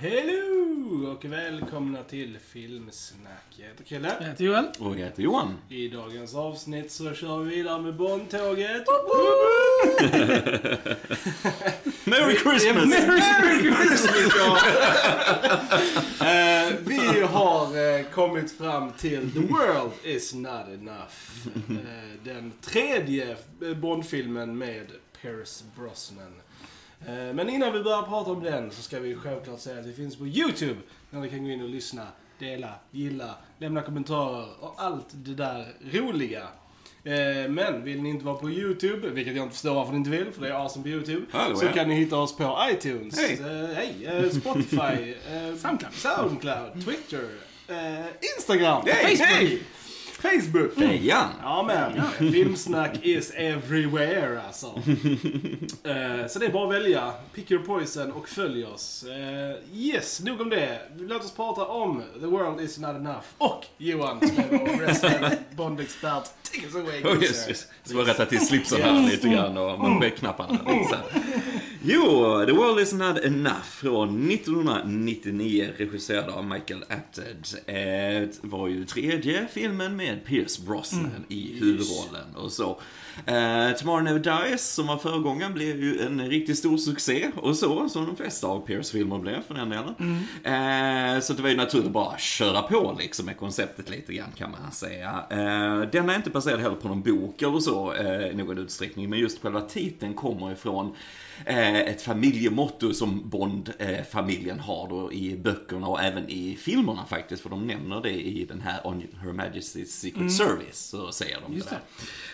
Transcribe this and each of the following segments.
hello och välkomna till Filmsnack. Jag heter Chrille. Jag heter Joel. Och jag heter Johan. I dagens avsnitt så kör vi vidare med Bondtåget. Merry Christmas! Merry Christmas! ja. Eh, vi har eh, kommit fram till The World Is Not Enough. Eh, den tredje Bondfilmen med Pierce Brosnan. Eh, Men innan vi börjar prata om den så ska vi självklart säga att det finns på YouTube. Där ni kan gå in och lyssna, dela, gilla, lämna kommentarer och allt det där roliga. Eh, Men vill ni inte vara på YouTube, vilket jag inte förstår varför ni inte vill, för det är awesome på YouTube. Hallå, så ja. kan ni hitta oss på iTunes, Hej. eh, eh, Spotify, eh, Soundcloud. Soundcloud, Twitter, Instagram, Hej, Facebook. hej. Facebook. Fejan! Ja men, filmsnack is everywhere alltså. Eh, så det är bara att välja, pick your poison och följ oss. Eh, yes, nog om det. Låt oss prata om The World is not enough. Och Johan som är vår wrestling Bond-expert. Take us away, Oh, yes, yes. Jag ska bara rätta till slipsen här lite grann och manschettknapparna. Så här. Jo, The World Is Not Enough från 1999, regisserad av Michael Apted. Eh, var ju tredje filmen med Pierce Brosnan i huvudrollen och så. Eh, Tomorrow Never Dies, som var föregångaren, blev ju en riktigt stor succé och så, som de flesta av Pierce-filmer blev för den delen. Eh, så det var ju naturligt att bara köra på liksom med konceptet lite grann kan man säga. Eh, den är inte baserad heller på någon bok eller så eh, i någon utsträckning, men just själva titeln kommer ifrån ett familjemotto som Bond-familjen har då i böckerna och även i filmerna faktiskt, för de nämner det i den här On Her Majesty's Secret Service, så säger de Just det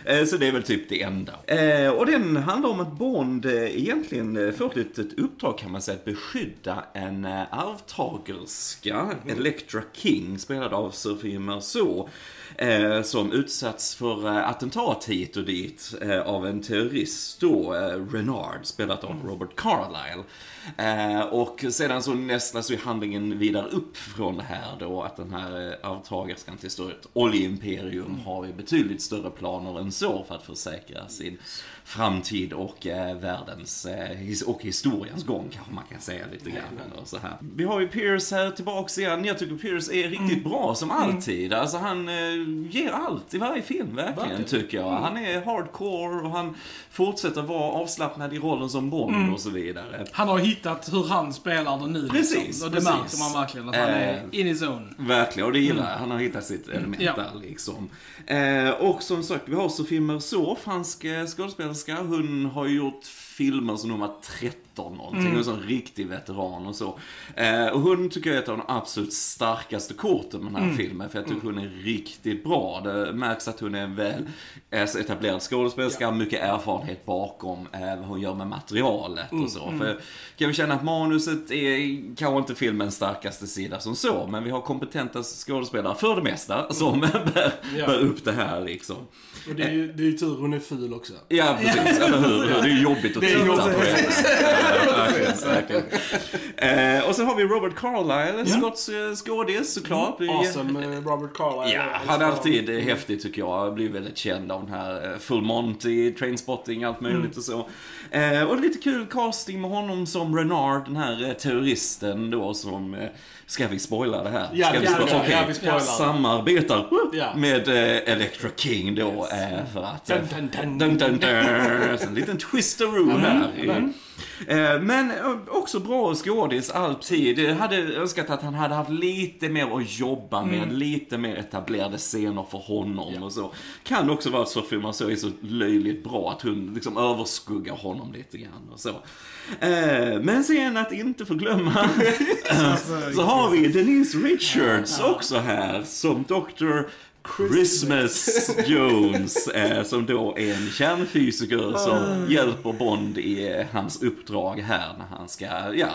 där. Eh, Så det är väl typ det enda. Eh, Och den handlar om att Bond eh, egentligen eh, får ett litet uppdrag kan man säga att beskydda en eh, arvtagerska, Electra King, spelad av Sophie Marceau. Eh, som utsatts för eh, attentat hit och dit eh, av en terrorist då, eh, Renard, spelat av Robert Carlyle. Eh, och sedan så nästlas ju handlingen vidare upp från det här då, att den här eh, arvtagerskan till stort oljeimperium har ju betydligt större planer än så för att försäkra sin framtid och världens his- och historiens gång kanske man kan säga lite grann. Eller så här. Vi har ju Pierce här tillbaks igen. Jag tycker Pierce är riktigt bra som alltid. Alltså han eh, ger allt i varje film verkligen, Verkligen. tycker jag. Han är hardcore och han fortsätter vara avslappnad i rollen som Bond och så vidare. Han har hittat hur han spelar det nu. Precis, liksom. Och det precis. märker man verkligen att han är Eh, in his zone. Verkligen, och det gillar jag. Han har hittat sitt element Ja. där liksom. Eh, och som sagt, vi har Sofie Marceau, fransk eh, skådespelerska. Hon har ju gjort filmer som nummer 13 någonting. Hon är en sån riktig veteran och så. Eh, och hon tycker jag är ett av de absolut starkaste korten med den här filmen. För jag tycker hon är riktigt bra. Det märks att hon är en väl etablerad skådespelerska, mycket erfarenhet bakom eh, vad hon gör med materialet och så. För kan vi känna att manuset är kanske inte filmens starkaste sida som så, men vi har kompetenta skådespelare för det mesta som bär, Ja. bär upp det här liksom. Och det är ju det är ju tur hon är ful också. Ja, precis. Eller hur? Det är jobbigt att Det titta på henne. Ja. Eh, och sen har vi Robert Carlyle, skotsk eh, skådis såklart. Är- Awesome eh, Robert Carlyle. Ja, han är alltid eh, häftig tycker jag. Blir väldigt känd av den här Full Monty, Trainspotting, allt möjligt Mm. och så. Eh, och lite kul casting med honom som Renard, den här terroristen då som... Ska vi spoila det här? Ja, ska vi vi spoilar, Okej. ja, vi spoilar. Samarbetar Ja. med eh, Electra King då eh, för att... Dun, dun, dun. dun, dun, dun. Så en liten twisteroo här. Eh, Men eh, också bra skådis alltid. Jag hade önskat att han hade haft lite mer att jobba med, lite mer etablerade scener för honom och så. Kan också vara att Sofie Marceau är så löjligt bra att hon liksom överskuggar honom lite grann och så. Eh, Men sen att inte förglömma så har vi Denise Richards också här som Dr. Christmas Jones, eh, som då är en kärnfysiker som hjälper Bond i eh, hans uppdrag här när han ska, ja,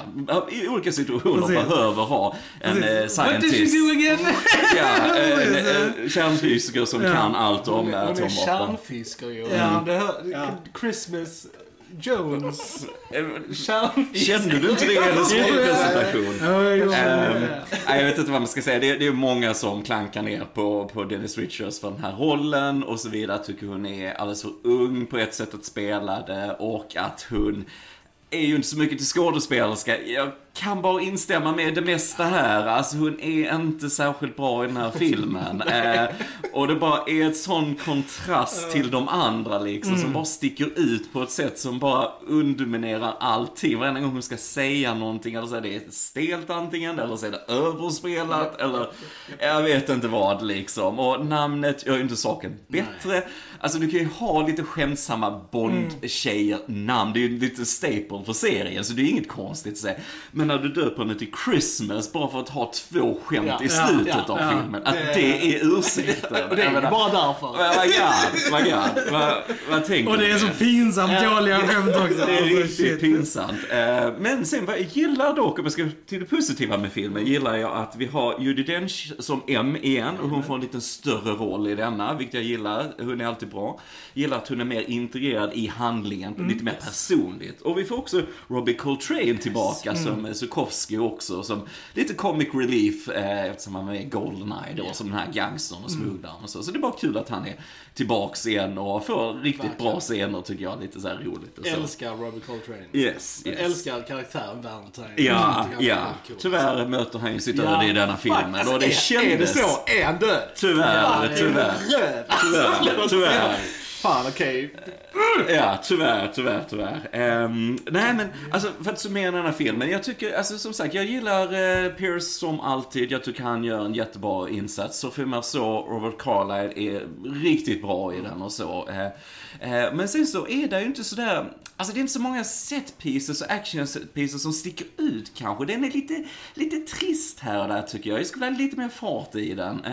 i olika situationer Precis. behöver ha en eh, What did she scientist. do again? Ja, en, en kärnfysiker som Ja. kan allt om Hon är atomvapen. kärnfiskar ju. Ja. Det här, Ja. Christmas Jones. Kände du inte det i hennes presentation? Ehm, jag vet inte vad man ska säga. Det är, det är många som klankar ner på, på Dennis Richards för den här rollen och så vidare. Tycker hon är alldeles för ung på ett sätt att spela det och att hon är ju inte så mycket till skådespelerska. Jag kan bara instämma med det mesta här. Alltså hon är inte särskilt bra i den här filmen. eh, och det bara är ett sån kontrast till de andra liksom, som bara sticker ut på ett sätt som bara underminerar allting. Varenda gång hon ska säga någonting, eller så är det stelt antingen, eller så är det överspelat, eller jag vet inte vad liksom. Och namnet gör ju inte saken bättre. Alltså du kan ju ha lite skämtsamma Bond-tjejer namn. Det är ju lite staple för serien, så det är inget konstigt att säga. Men när du döper henne till Christmas bara för att ha två skämt Ja, i slutet ja, av ja. filmen, att Det- det är ursäkten. Och det är Jag menar, bara därför. Vad god, vad god. Vad, vad tänker Och det är så pinsamt dåliga skämt också. Det är Alltså, riktigt pinsamt. Eh, Men sen vad jag gillar dock, om jag ska till det positiva med filmen, gillar jag att vi har Judi Dench som M igen och hon får en lite större roll i denna, vilket jag gillar. Hon är alltid bra. Gillar att hon är mer integrerad i handlingen, lite mer personligt. Och vi får också Robbie Coltrane tillbaka som Sukowski också, som lite comic relief eh, eftersom han var med i Goldeneye då, som den här gangstern och smugglaren och så. Så det är bara kul att han är tillbaks igen och får riktigt bra Verkligen. scener tycker jag, lite så här roligt och så. Älskar Robbie Coltrane. Yes, Jag yes. älskar karaktären Valentine. Ja, ja. cool. Tyvärr möter han ju sitt Ja, öde i denna filmen alltså, och det är, kändes... Är det så? Är han död? Tyvärr, Fan, tyvärr. Röv. Tyvärr, tyvärr. Fan, okej. Ja, tyvärr, tyvärr, tyvärr. Um, nej men, alltså för att summera den här filmen. Jag tycker, alltså som sagt, jag gillar uh, Pierce som alltid. Jag tycker han gör en jättebra insats. Så filmar så, Robert Carlyle är riktigt bra i den och så. Uh, uh, men sen så är det ju inte sådär, alltså det är inte så många set pieces och action set pieces som sticker ut kanske. Den är lite, lite trist här och där tycker jag. Jag skulle ha lite mer fart i den.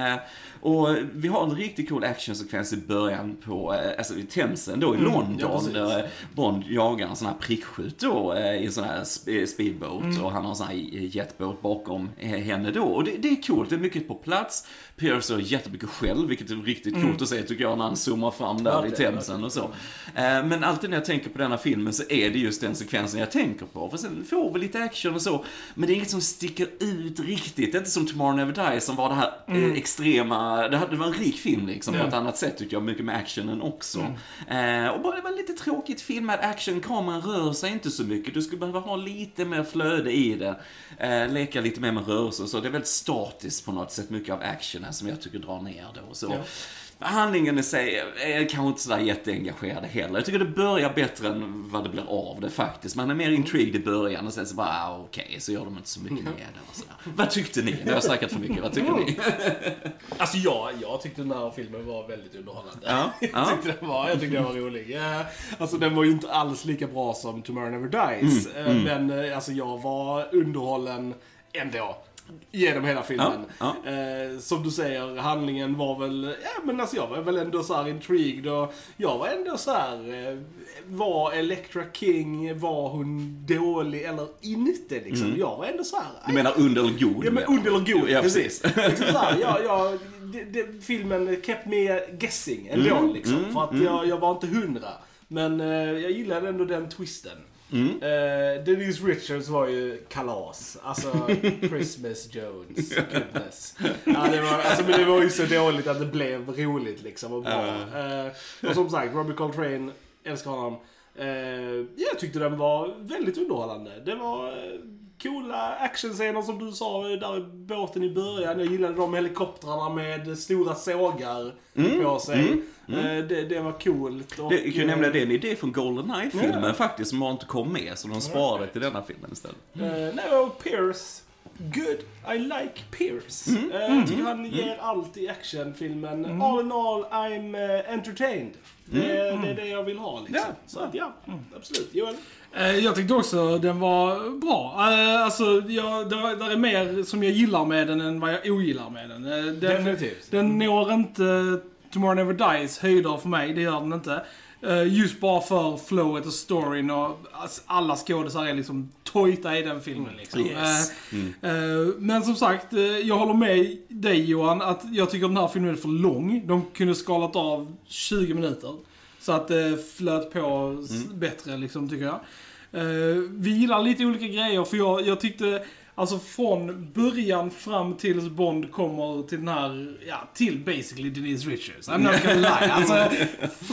Och vi har en riktigt cool actionsekvens i början på, eh, alltså i Themsen då i ja, London. precis. där eh, Bond jagar en sån här prickskytt då eh, i en sån här sp- speedboat och han har en sån här jetboat bakom henne då. Och det, det är coolt, det är mycket på plats. Pierce har jättemycket själv, vilket är riktigt coolt att se tycker jag när han zoomar fram där i Verkligen, Themsen och så. Men alltid när jag tänker på denna filmen så är det just den sekvensen jag tänker på. För sen får vi lite action och så, men det är inget som sticker ut riktigt. Det är inte som Tomorrow Never Dies som var det här eh, extrema, det, hade, det var en rik film liksom på Ja. ett annat sätt tycker jag, mycket med actionen också. Eh, och bara det var lite tråkigt filmad action, kameran rör sig inte så mycket. Du skulle behöva ha lite mer flöde i det. Eh, leka lite mer med rörelse och så. Det är väldigt statiskt på något sätt, mycket av actionen som jag tycker drar ner det och så. Ja. Handlingen i sig är kanske inte sådär jätteengagerad heller. Jag tycker det börjar bättre än vad det blir av det faktiskt. Man är mer intrigued i början och sen så bara, ah, okej, så gör de inte så mycket med det och sådär. Vad tyckte ni? Nu har jag snackat för mycket, vad tycker ni? Alltså jag, jag tyckte den här filmen var väldigt underhållande. Ja, jag, ja. tyckte den var, jag tyckte den var rolig. Eh, Alltså den var ju inte alls lika bra som Tomorrow Never Dies. Mm, Eh, Men eh, alltså jag var underhållen ändå. Genom hela filmen. Ja, Eh, som du säger, handlingen var väl, ja men alltså jag var väl ändå så här intrigued och jag var ändå så här. Eh, var Electra King, var hon dålig eller inte liksom? Jag var ändå så här. Mm. Du menar under eller god? Ja men ond eller god, Ja, precis. liksom så här, jag, jag, det, det, filmen kept me guessing ändå Mm, liksom. för att jag, jag var inte hundra. Men eh, jag gillade ändå den twisten. Mm. Eh, Denise Richards var ju kalas. Alltså, Christmas Jones. Goodness. Ja, det, var, alltså, men det var ju så dåligt att det blev roligt liksom och bra. Eh, och som sagt, Robbie Coltrane, älskar honom. Eh, jag tyckte den var väldigt underhållande. Det var coola actionscener som du sa eh, där i båten i början. Jag gillade de helikoptrarna med stora sågar på sig. Eh, det, det var coolt. Och, Det, jag kan ju eh, nämna det är en idé från Goldeneye-filmen Ja. faktiskt, som bara inte kom med, så de sparade till denna filmen istället. Eh, nej, och Pierce. Good. I like Pierce. Mm. Eh, jag tycker han ger allt i actionfilmen. All in all, I'm uh, entertained. Det, det är det jag vill ha liksom. Mm. Ja. Så att, ja, absolut. Joel? Eh, Jag tyckte också den var bra. Eh, Alltså, jag, där, där är mer som jag gillar med den än vad jag ogillar med den. Eh, den Definitivt. Den når inte Tomorrow Never Dies höjder för mig, det gör den inte. Just bara för flowet och storyn och alltså, alla skådisar är liksom tojta i den filmen liksom. Yes. Eh, Men som sagt, jag håller med dig Johan, att jag tycker den här filmen är för lång. De kunde skalat av 20 minuter. Så att det flöt på s- bättre liksom, tycker jag. Eh, vi gillar lite olika grejer, för jag, jag tyckte Alltså från början fram tills Bond kommer till den här, ja, till basically Denise Richards. I'm not gonna lie. Alltså,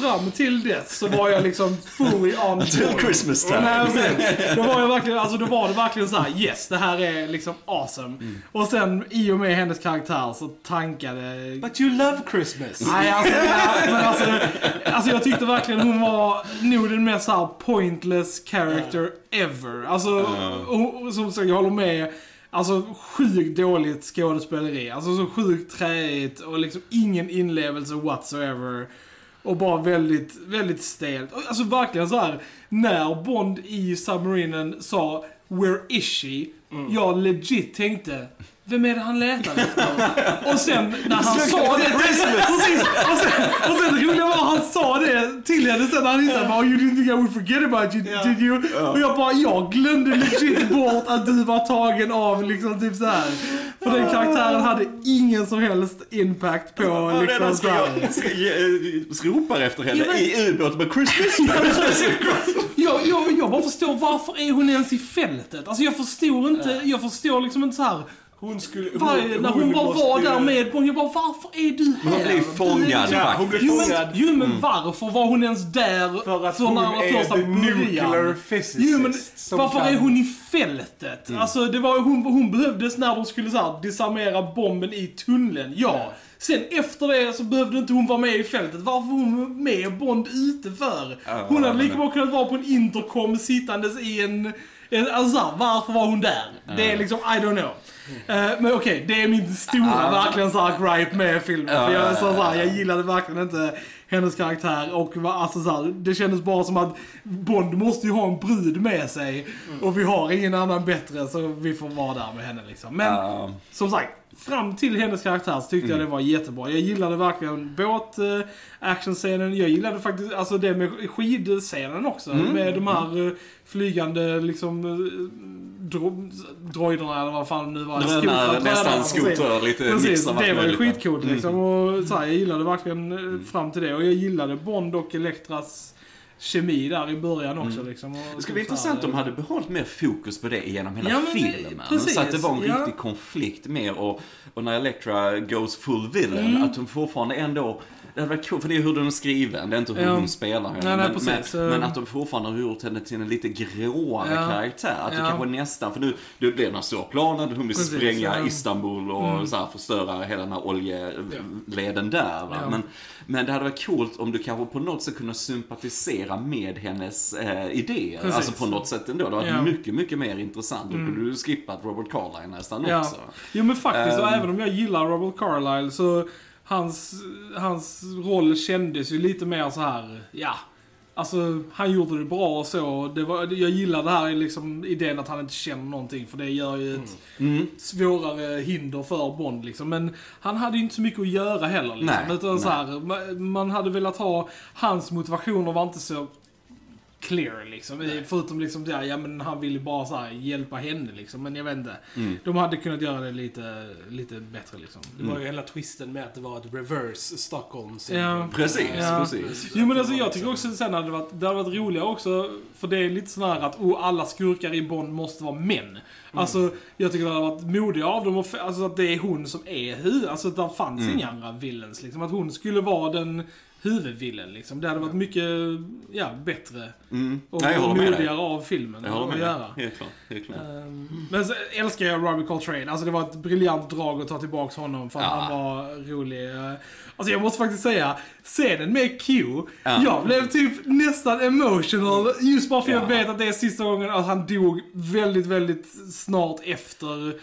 fram till dess så var jag liksom fully on Till board. Christmas time. sen- Då var jag verkligen, alltså då var det verkligen så här: yes, det här är liksom awesome. Mm. Och sen i och med hennes karaktär så tankade But you love Christmas. Nej, alltså, men alltså, alltså jag tyckte verkligen hon var nog den mest såhär pointless character ever. Alltså, hon, som sagt, jag håller med. Alltså sjukt dåligt skådespeleri. Alltså så sjukt träigt och liksom ingen inlevelse whatsoever. Och bara väldigt, väldigt stelt. Alltså verkligen så här när Bond i Submarinen sa “Where is she?” Jag legit tänkte vem är det han letar efter? Och sen när han sa det... Precis! Och sen, och sen det roliga var att han sa det till henne sen när han hittade bara “You didn't think I would forget about you, Ja. did you?” Och jag bara, jag glömde legit bort att du var tagen av liksom typ så här. För den karaktären hade ingen som helst impact på Och liksom så här. ge- eh, ropar efter henne Ja, men- i ubåten med Christmas. Jag, jag, jag bara förstår, varför är hon ens i fältet? Alltså jag förstår inte, jag förstår liksom inte så här. Hon skulle... Var, när hon bara måste var där med Bond, jag bara varför är du här? hon blir fångad Du hon blir Jo men, jo, men varför var hon ens där För att hon är första the nuclear physicist. Jo men varför kan- är hon i fältet? Alltså det var, hon, hon behövdes när de skulle så här, desarmera bomben i tunneln, ja. Sen efter det så behövde inte hon vara med i fältet. Varför var hon med Bond ute för? Hon hade lika bra kunnat vara på en intercom sittandes i en... alltså här, varför var hon där? Det är liksom, I don't know. Eh, men okej, det är min stora verkligen så här gripe med filmen. Ja, för jag, ja, så, så här, ja, jag gillade verkligen inte hennes karaktär och alltså, så här, det kändes bara som att Bond måste ju ha en brud med sig och vi har ingen annan bättre så vi får vara där med henne liksom. Men Ja. som sagt, fram till hennes karaktär så tyckte jag det var jättebra. Jag gillade verkligen båt eh, actionscenen. Jag gillade faktiskt alltså det med skidscenen också. Med de här eh, flygande liksom eh, dro droiderna eller vad fan det nu var. Drönare, nästan skotrar, lite Precis, det var ju möjligt. Mm. skitcoolt liksom. Och så här, jag gillade verkligen eh, fram till det. Och jag gillade Bond och Elektras kemi där i början också liksom. Och Det skulle typ vara här, intressant om de hade behållit mer fokus på det genom hela Ja, filmen. precis, så att det var en ja. riktig konflikt mer och, och när Elektra goes full villain, Mm. att hon fortfarande ändå det hade varit coolt, för det är hur den är skriven, det är inte hur Ja. hon spelar henne. Nej, nej, men, precis. men, men att de fortfarande har gjort henne till en lite gråare Ja. karaktär. Att det Ja. kanske nästan, för nu, nu blir den här stora planen, hon vill Precis, spränga ja. Mm. Istanbul och så här, förstöra hela den här oljeleden där. Va? Men, men det hade varit coolt om du kanske på något sätt kunde sympatisera med hennes eh, idéer. Precis. Alltså på något sätt ändå. Det hade varit. Mm. mycket, mycket mer intressant. Då kunde du skippat Robert Carlyle nästan också. Jo men faktiskt, och Ehm. även om jag gillar Robert Carlyle så hans, hans roll kändes ju lite mer så här, ja. Alltså, han gjorde det bra och så. Det var, jag gillar det här liksom, idén att han inte känner någonting, för det gör ju ett Mm. svårare hinder för Bond liksom. Men han hade ju inte så mycket att göra heller liksom. Nej, Utan så här, ma- man hade velat ha, hans motivationer var inte så clear liksom. I- Förutom liksom det, ja men han ville bara så här, hjälpa henne liksom. Men jag vet inte. Mm. De hade kunnat göra det lite, lite bättre liksom. Det var ju hela twisten med att det var ett reverse Stockholm Ja. Precis, Ja. precis. Jo men alltså jag tycker också sen hade det varit, det hade varit roligare också, för det är lite sån här att oh, alla skurkar i Bond måste vara män. Alltså, jag tycker det hade varit modigare av dem, alltså att det är hon som är huvud, alltså det fanns inga andra villains liksom. Att hon skulle vara den huvudvillen liksom. Det hade varit mycket, ja, bättre. Mm. Och Nej, jag modigare av filmen Jag håller att med göra. dig. Helt klart. Helt klart. Ehm, Men så älskar jag Robbie Coltrane. Alltså det var ett briljant drag att ta tillbaka honom för att Ja. han var rolig. Alltså jag måste faktiskt säga, scenen med Q, Ja. jag blev typ nästan emotional just bara för jag Ja. vet att det är sista gången att han dog väldigt, väldigt snart efter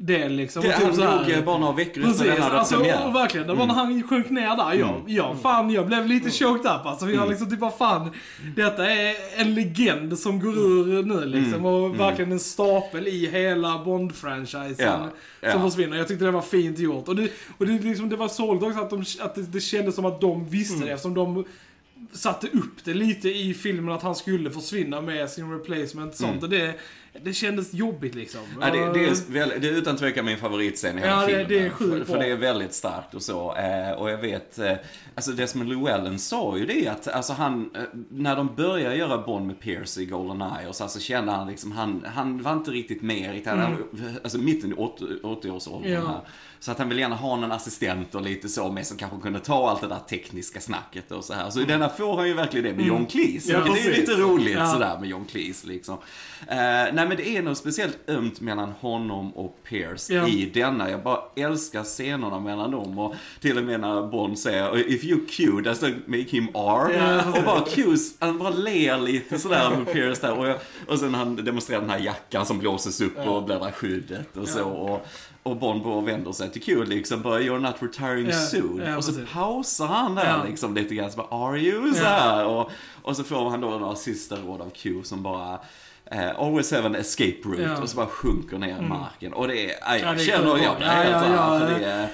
det liksom. Det, typ han här- dog eh, bara några veckor Precis, den hade alltså, premiär. verkligen. Det var när han sjönk ner där. Jag, Mm. jag, fan, jag blev lite choked up alltså. Jag liksom typ bara fan, detta är en legend som går ur nu liksom. Mm. Och verkligen en stapel i hela Bond-franchisen Ja, ja. som försvinner. Jag tyckte det var fint gjort. Och det, och det, liksom, det var sorgligt också att, de, att det, det kändes som att de visste Mm. det eftersom de satte upp det lite i filmen att han skulle försvinna med sin replacement och sånt. Mm. Och det, det kändes jobbigt liksom. Ja, det, det, är, väl- det är utan tvekan min favoritscen i hela Ja, det- filmen. det är sjukt för, för det är väldigt starkt och så. Eh, och jag vet, eh, alltså Desmond Llewellyn sa ju det att, alltså han, eh, när de började göra Bond med Pierce i Goldeneye och så, alltså kände han liksom, han, han var inte riktigt med riktigt. Han, Alltså mitten i 80 80-årsåldern Mm. Ja. Så att han vill gärna ha någon assistent och lite så med som kanske kunde ta allt det där tekniska snacket och så här. Så i denna får han ju verkligen det med John Cleese. Ja, vilket är ju lite roligt Ja. sådär med John Cleese liksom. Eh, nej men det är något speciellt ömt mellan honom och Pierce Ja. i denna. Jag bara älskar scenerna mellan dem och till och med när Bond säger If you Q, does that make him R? Ja. och bara Q's, han bara ler lite sådär med Pierce där. Och, jag, och sen han demonstrerar den här jackan som blåses upp och bläddrar skyddet och så. Och, och Bond bara vänder sig till Q liksom bara You're not retiring Ja, soon. ja, och så precis. pausar han där Ja. liksom lite grann. Så bara Are you? Så Ja. här. Och, och så får han då några sista råd av Q som bara eh, always have an escape route Ja. och så bara sjunker ner i marken. Och det är, aj, Ja, det känner jag mig helt Ja, här, ja, för ja. det är,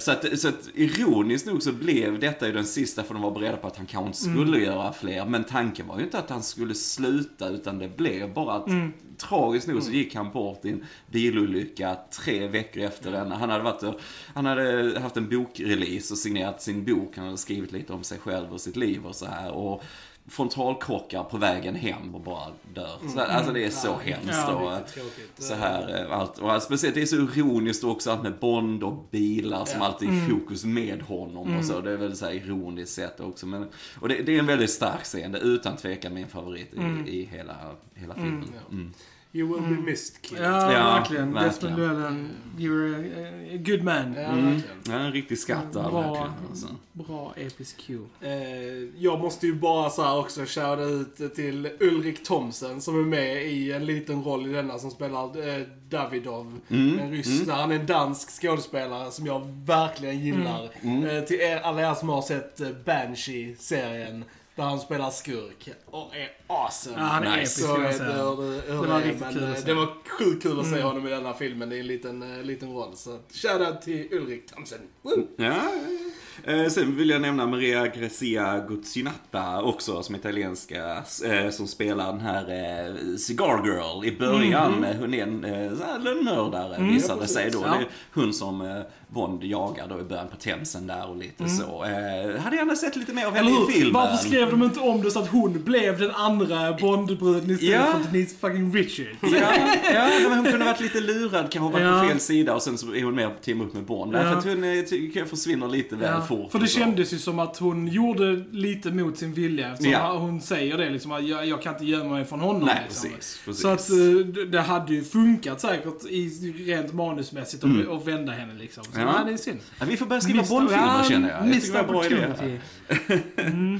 så, att, så att ironiskt nog så blev detta ju den sista för de var beredda på att han kanske Mm. skulle göra fler. Men tanken var ju inte att han skulle sluta utan det blev bara att Mm. tragiskt nog så gick han bort i en bilolycka tre veckor efter den. Han hade, varit, han hade haft en bokrelease och signerat sin bok. Han hade skrivit lite om sig själv och sitt liv och så här. Och frontalkrockar på vägen hem och bara dör. Så, alltså det är så Ja, hemskt. ja, och, tråkigt. så här, eh, allt, och allt, speciellt det är så ironiskt också allt med Bond och bilar som Ja. alltid är i fokus med honom och så. Det är väldigt så här ironiskt sätt också. Men, och det, det är en väldigt stark scen. Det är utan tvekan min favorit i, i hela, hela filmen. Mm. You will be missed kid. Ja, Ja, verkligen. verkligen. Desmond Llewellyn, you're a, a good man. Ja, Mm. verkligen. Ja, en riktig skatt där Bra. verkligen. Alltså. Bra episk Q. Eh, jag måste ju bara så här också shouta ut till Ulrik Thomsen som är med i en liten roll i denna som spelar eh, Davidov. Mm, En ryss. Han är en dansk skådespelare som jag verkligen gillar. Mm. Eh, till er, alla er som har sett eh, Banshee-serien. Där han spelar skurk. Och är awesome. Ja, han är Nice. episk Så jag säga. hur det, hur Det det var riktigt Men, kul att eh, se. Mm. det var sjukt kul att se honom i den här filmen. Det är en liten, eh, liten roll. Så shoutout till Ulrik Thomsen. Ja. Eh, sen vill jag nämna Maria Grazia Guzzinata också, som är italienska, eh, som spelar den här eh, Cigar Girl i början. Eh, Hon är en eh, så lönnmördare, visade Ja, sig då. precis. Det är hon som eh, Bond jagar då i början på Themsen där och lite så. Eh, hade gärna sett lite mer av henne i filmen. Varför skrev de inte om det så att hon blev den andra Bondbruden istället Ja. för Denise fucking Richard? Ja, ja men hon kunde varit lite lurad, kanske varit Ja. på fel sida och sen så är hon med och teamar upp med Bond. Ja. Därför att hon eh, tycker jag försvinner lite väl Ja, fort. för det kändes ju som att hon gjorde lite mot sin vilja eftersom Ja. hon säger det liksom att jag, jag kan inte gömma mig från honom. Nej, liksom. precis, precis. Så att eh, det- hade ju funkat säkert i rent manusmässigt att Mm. att vända henne liksom. Så Ja. ja. det är synd. Ja, vi får börja skriva Bondfilmer ja, känner jag. Missed opportunity.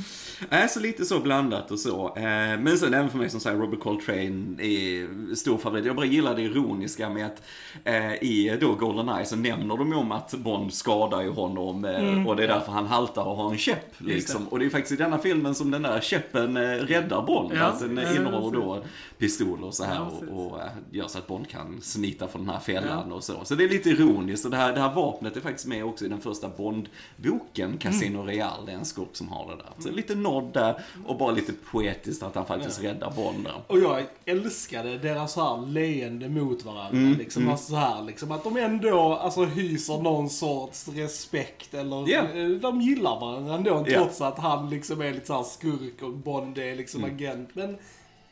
Nej, så lite så blandat och så. Eh, Men sen även för mig som säger Robert Coltrane är stor favorit. Jag bara gillar det ironiska med att eh, i då Goldeneye så nämner de ju om att Bond skadar ju honom eh, och det är därför han haltar och har en käpp. Liksom. Och det är faktiskt i denna filmen som den där käppen eh, räddar Bond. Ja, Alltså, den ja, innehåller då pistol och så här Ja, och, och eh, gör så att Bond kan smita från den här fällan och så. Så det är lite ironiskt och det här, det här vapnet är faktiskt med också i den första Bond-boken, Casino Mm. Real. Det är en skurk som har det där. Så lite nod där och bara lite poetiskt att han faktiskt räddar Bond där. Och jag älskade deras så här leende mot varandra. Mm, liksom, Alltså så här, liksom, att de ändå alltså, hyser någon sorts respekt. Eller Ja. Eh, de gillar varandra ändå. Ja. Trots att han liksom är lite så här skurk och Bond är liksom Mm. agent. Men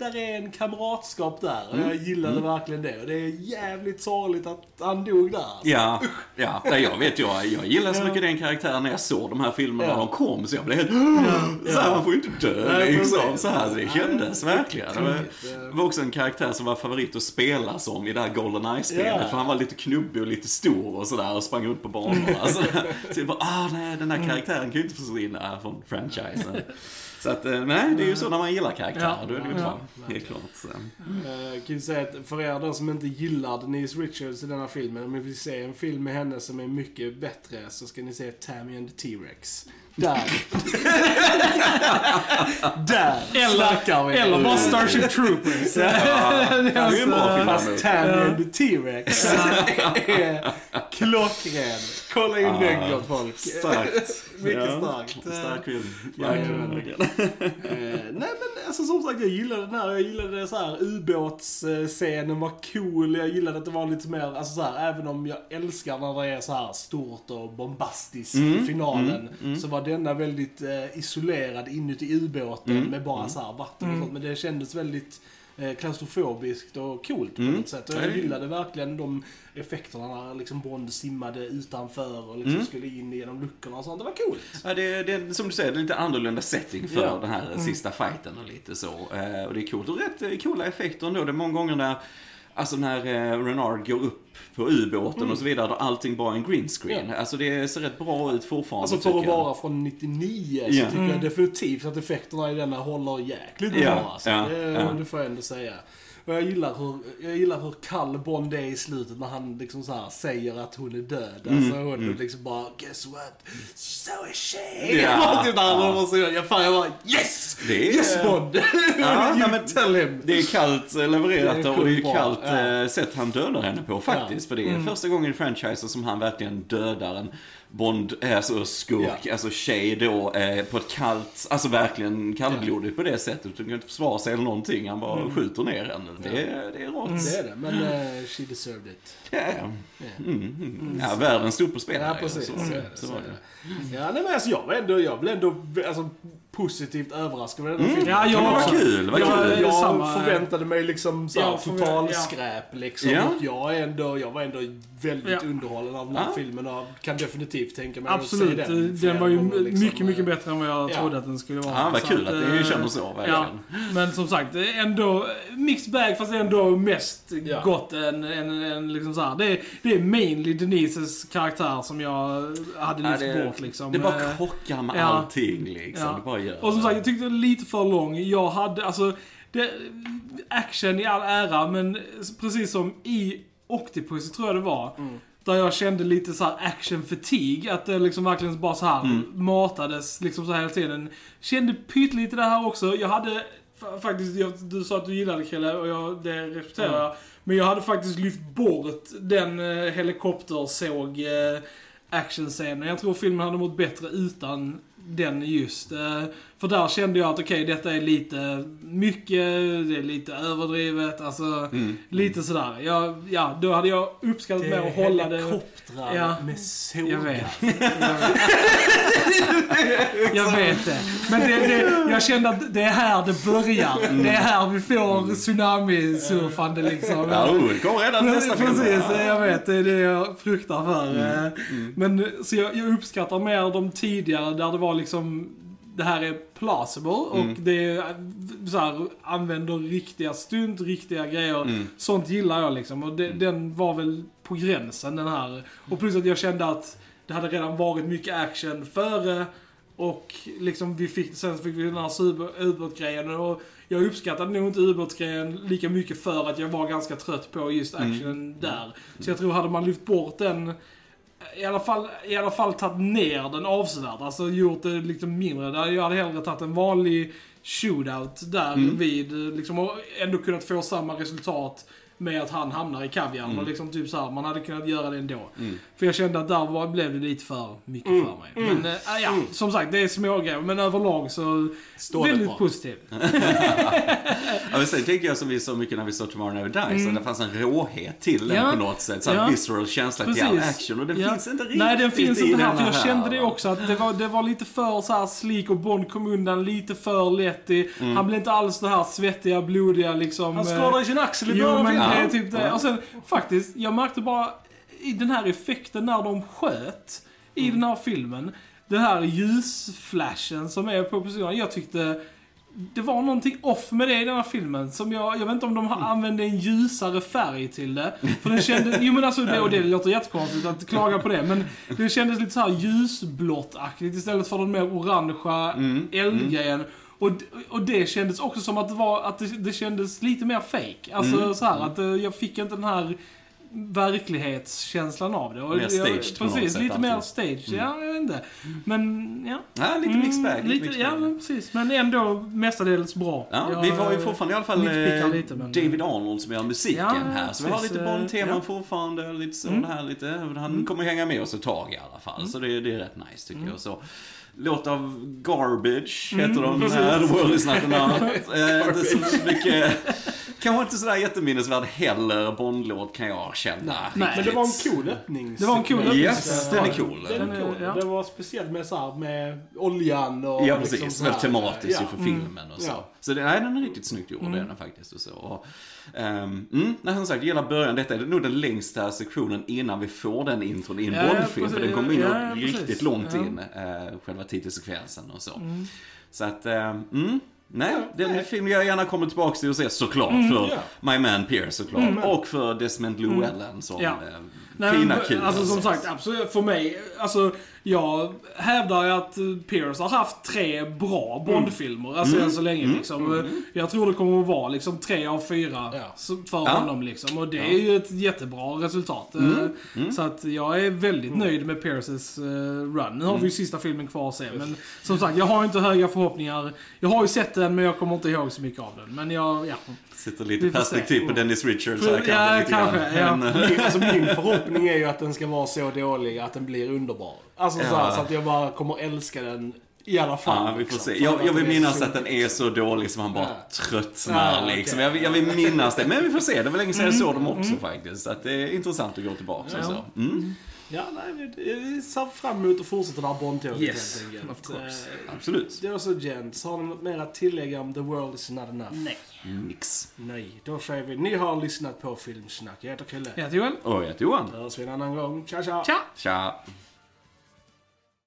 där är en kamratskap där. Och Mm. jag gillade verkligen det. Och det är jävligt sorgligt att han dog där. alltså. Ja, ja. Nej, jag vet, jag, jag gillar så mycket den karaktären när jag såg de här filmerna Ja. när de kom. Så jag blev helt... Så här, man får ju inte dö Nej, liksom. Så här, så det kändes verkligen. Det var, tråkigt. det var också en karaktär som var favorit att spela som i det här Goldeneye-spelet. Ja. För han var lite knubbig och lite stor och sådär och sprang runt på banorna. Så, så jag bara, ah nej, den här karaktären kan ju inte försvinna från franchisen. Så att, eh, nej, det är ju så när man gillar karaktärer. Ja. Då är det ju Ja. bra. Helt klart. Så. Jag kan ju säga att för er då som inte gillar Denise Richards i denna filmen, om ni vill se en film med henne som är mycket bättre, så ska ni se Tammy and the T-Rex. Där. Där snackar vi. Eller bara Starship Troopers. det är ju en bra film. Fast the T-Rex klockren. Kolla in den gott folk. Starkt. Mycket Ja, starkt. Stark film. Verkligen. Eh, nej men alltså som sagt jag gillade den här. Jag gillade så här ubåtsscenen var cool. Jag gillade att det var lite mer, alltså så här, även om jag älskar när det är så här stort och bombastiskt i finalen. Så var denna väldigt eh, isolerad inuti ubåten med bara så här vatten och sånt. Men det kändes väldigt eh, klaustrofobiskt och coolt på något sätt. Och jag gillade verkligen de effekterna när liksom Bond simmade utanför och liksom skulle in genom luckorna och sånt. Det var coolt. Ja, det, det är som du säger, det är lite annorlunda setting för Ja. den här sista fighten och lite så. Eh, och det är coolt och rätt coola effekter ändå. Det är många gånger när, alltså när eh, Renard går upp på ubåten och så vidare, då allting bara är en green screen. Ja. Alltså det ser rätt bra ut fortfarande Alltså för att vara från 99 så Ja. tycker jag definitivt att effekterna i denna håller jäkligt Ja, bra alltså. ja, det, ja. det får jag ändå säga. Och jag gillar hur, jag gillar hur kall Bond är i slutet när han liksom så säger att hon är död. Alltså hon liksom bara, guess what? So is she! Ja. Typ så, jag, fan, jag bara, yes! Det är- yes Bond! Ja, nej, men- tell him! Det är kallt eh, levererat Det är och det är kallt ja. eh, sätt han dödar henne på faktiskt. För det är första gången i franchisen som han verkligen dödar en Bond, eh, alltså skurk, Ja. alltså tjej då, eh, på ett kallt, alltså verkligen kallblodigt på det sättet. Han kan inte försvara sig eller någonting, han bara skjuter ner henne. Det, är- det är rått. Det är det, men uh, she deserved it. Ja, ja. Mm, mm. ja, världen stod på spel. Ja, precis. Så, Så, är det, så så var är det. det. Ja, nej, men alltså jag var ändå, jag blev ändå alltså, positivt överraskad med den här filmen. Ja, jag vad kul, vad kul. jag samma. förväntade mig liksom så här, Ja, förvä- total ja. skräp liksom. Ja. Jag, är ändå, jag var ändå väldigt Ja. underhållen av den här Ja. filmen och kan definitivt tänka mig Absolut. att se Den, den. var ju liksom. mycket, mycket bättre än vad jag Ja. trodde att den skulle vara. Ja, vad kul att det eh, känner så, verkligen. Men som sagt, ändå mixed bag fast ändå mest gott än, än, än liksom så här. Det, är, det är mainly Denises karaktär som jag hade lyft bort liksom. det bara Eh, krockar med allting liksom. Det bara gör Och som sagt, jag tyckte det var lite för lång. Jag hade, alltså, det, action i all ära, men precis som i Octopus tror jag det var. Där jag kände lite så här action fatigue. Att det liksom verkligen bara så här matades liksom så här hela tiden. Kände pyttelite det här också. Jag hade fa- faktiskt, jag, du sa att du gillade Krille och jag, det respekterar jag. Men jag hade faktiskt lyft bort den eh, helikoptersåg eh, actionscenen. Jag tror filmen hade mått bättre utan den just. Eh, för där kände jag att okej, detta är lite mycket, det är lite överdrivet, alltså lite sådär. Jag, ja, då hade jag uppskattat mer att hålla det... helikoptrar Ja. med sågar. Jag vet. Jag vet. Det. Men det, det, jag kände att det är här det börjar. Det är här vi får tsunami-surfande liksom. Ja, oh, det kommer redan nästa film. Precis, jag vet. Det är det jag fruktar för. Eh, Men så jag, jag uppskattar mer de tidigare där det var liksom det här är plausible och det är så här, använder riktiga stunt, riktiga grejer. Sånt gillar jag liksom. Och det, den var väl på gränsen den här. Och plus att jag kände att det hade redan varit mycket action före och liksom vi fick, sen fick vi den här ubåtgrejen och jag uppskattade nog inte ubåtsgrejen lika mycket för att jag var ganska trött på just actionen där. Så jag tror hade man lyft bort den i alla fall, i alla fall tagit ner den avsevärt. Alltså gjort det liksom mindre. Jag hade hellre tagit en vanlig shootout där vid liksom, och ändå kunnat få samma resultat med att han hamnar i kaviaren och liksom typ så här, man hade kunnat göra det ändå. För jag kände att där var, blev det lite för mycket för mig. Men äh, ja, som sagt, det är små grejer men överlag så Står det väldigt bra. positiv. Ja, men sen tänker jag som vi så mycket när vi såg Tomorrow Never Dies, att det fanns en råhet till den Ja. på något sätt. Så här Ja. visceral känsla till all action. Och den Ja. finns inte riktigt Nej, den finns inte här. den För jag kände det också. Att det var, det var lite för så här slik och Bond kom undan lite för lätt. Mm. Han blev inte alls det här svettiga, blodiga liksom. Han eh, skadar ju sin axel i början är typ det. Och sen faktiskt, jag märkte bara i den här effekten när de sköt i den här filmen. Den här ljusflashen som är på positionen. Jag tyckte det var någonting off med det i den här filmen. Som jag, jag vet inte om de har använde en ljusare färg till det. För den kändes, jo men alltså det, och det låter jättekonstigt att klaga på det. Men det kändes lite så här ljusblått-aktigt istället för den mer orangea eldgrejen. Och, och det kändes också som att det var, att det, det kändes lite mer fake. Alltså så här att eh, jag fick inte den här verklighetskänslan av det. Och Mer jag- staged något Precis, lite mer alltid. stage. Ja, jag vet inte. Men, ja. Ja, lite mixed bag. Mm, lite, mixed ja, bag. men precis. Men ändå mestadels bra. Ja, Jag, vi har ju eh, fortfarande i alla fall eh, lite, men- David Arnold som gör musiken Ja, här. Så vi har precis, lite Bond-teman ja. fortfarande. Lite så Mm. här lite. Han kommer hänga med oss ett tag i alla fall. Så det, det är rätt nice tycker jag. Så. Låt av Garbage heter de. precis. Uh, The World Is Not Enough. Eh, inte så mycket... Kanske inte sådär jätteminnesvärd heller Bond-låt kan jag känna. Nej. Men det var en cool öppning. Det var en cool öppning. Yes, den är cool. Den Den är cool. ja. Det var speciellt med, så här, med oljan och... Ja, liksom precis. så här, Väldigt tematiskt ja. ju för filmen och så. Ja. Så det, nej, den är riktigt snyggt gjord, Mm. den faktiskt. Och så. Och, ehm, mm, nej, som sagt, gillar början. Detta är nog den längsta sektionen innan vi får den intron i en Ja, ja, Bondfilm. För den kommer in Ja, ja, riktigt precis. långt Ja. in, eh, själva titelsekvensen och så. Så att, ehm, mm. Nej, Ja, det är en nej. film jag gärna kommer tillbaka till och se såklart. för ja. My Man Pierce såklart. Och för Desmond Llewellyn som Ja. Nej, men, kul. Alltså som sagt, absolut. För mig, alltså jag hävdar ju att Pierce har haft tre bra Bond-filmer. Alltså än så länge liksom. Jag tror det kommer att vara liksom tre av fyra Ja. för Ja. honom liksom. Och det är ju ett jättebra resultat. Eh, Så att jag är väldigt nöjd med Pierces eh, run. Nu har vi ju sista filmen kvar att se. Men som sagt, jag har inte höga förhoppningar. Jag har ju sett den men jag kommer inte ihåg så mycket av den. Men jag, ja. Sätter lite perspektiv se. på Dennis Richards här ja, lite kanske, grann. ja. Men, eh, Min, alltså min förhoppning är ju att den ska vara så dålig att den blir underbar. Alltså så, här, Ja. så att jag bara kommer älska den i alla fall. Ja, vi får liksom. se. Jag, jag vill minnas så- att den är så dålig som han bara Ja. tröttnar Ja, okej. liksom. Jag, vill- jag vill minnas det. Men vi får se. Det var länge sedan jag Mm. såg dem också faktiskt. Så att det är intressant att gå tillbaka och så. Mm, Ja, nej, vi, vi ser fram emot att fortsätta det här Bondtåget Yes, helt enkelt. of course. Eh, absolut. Det var så gents. Har ni något mer att tillägga om The World Is Not Enough? Nej. Nix. Nej, då säger vi ni har lyssnat på Filmsnack. Jag heter Chrille. Jag heter Joel. Och jag heter Johan. Då hörs vi en annan gång. Tja, tja! Tja! Tja.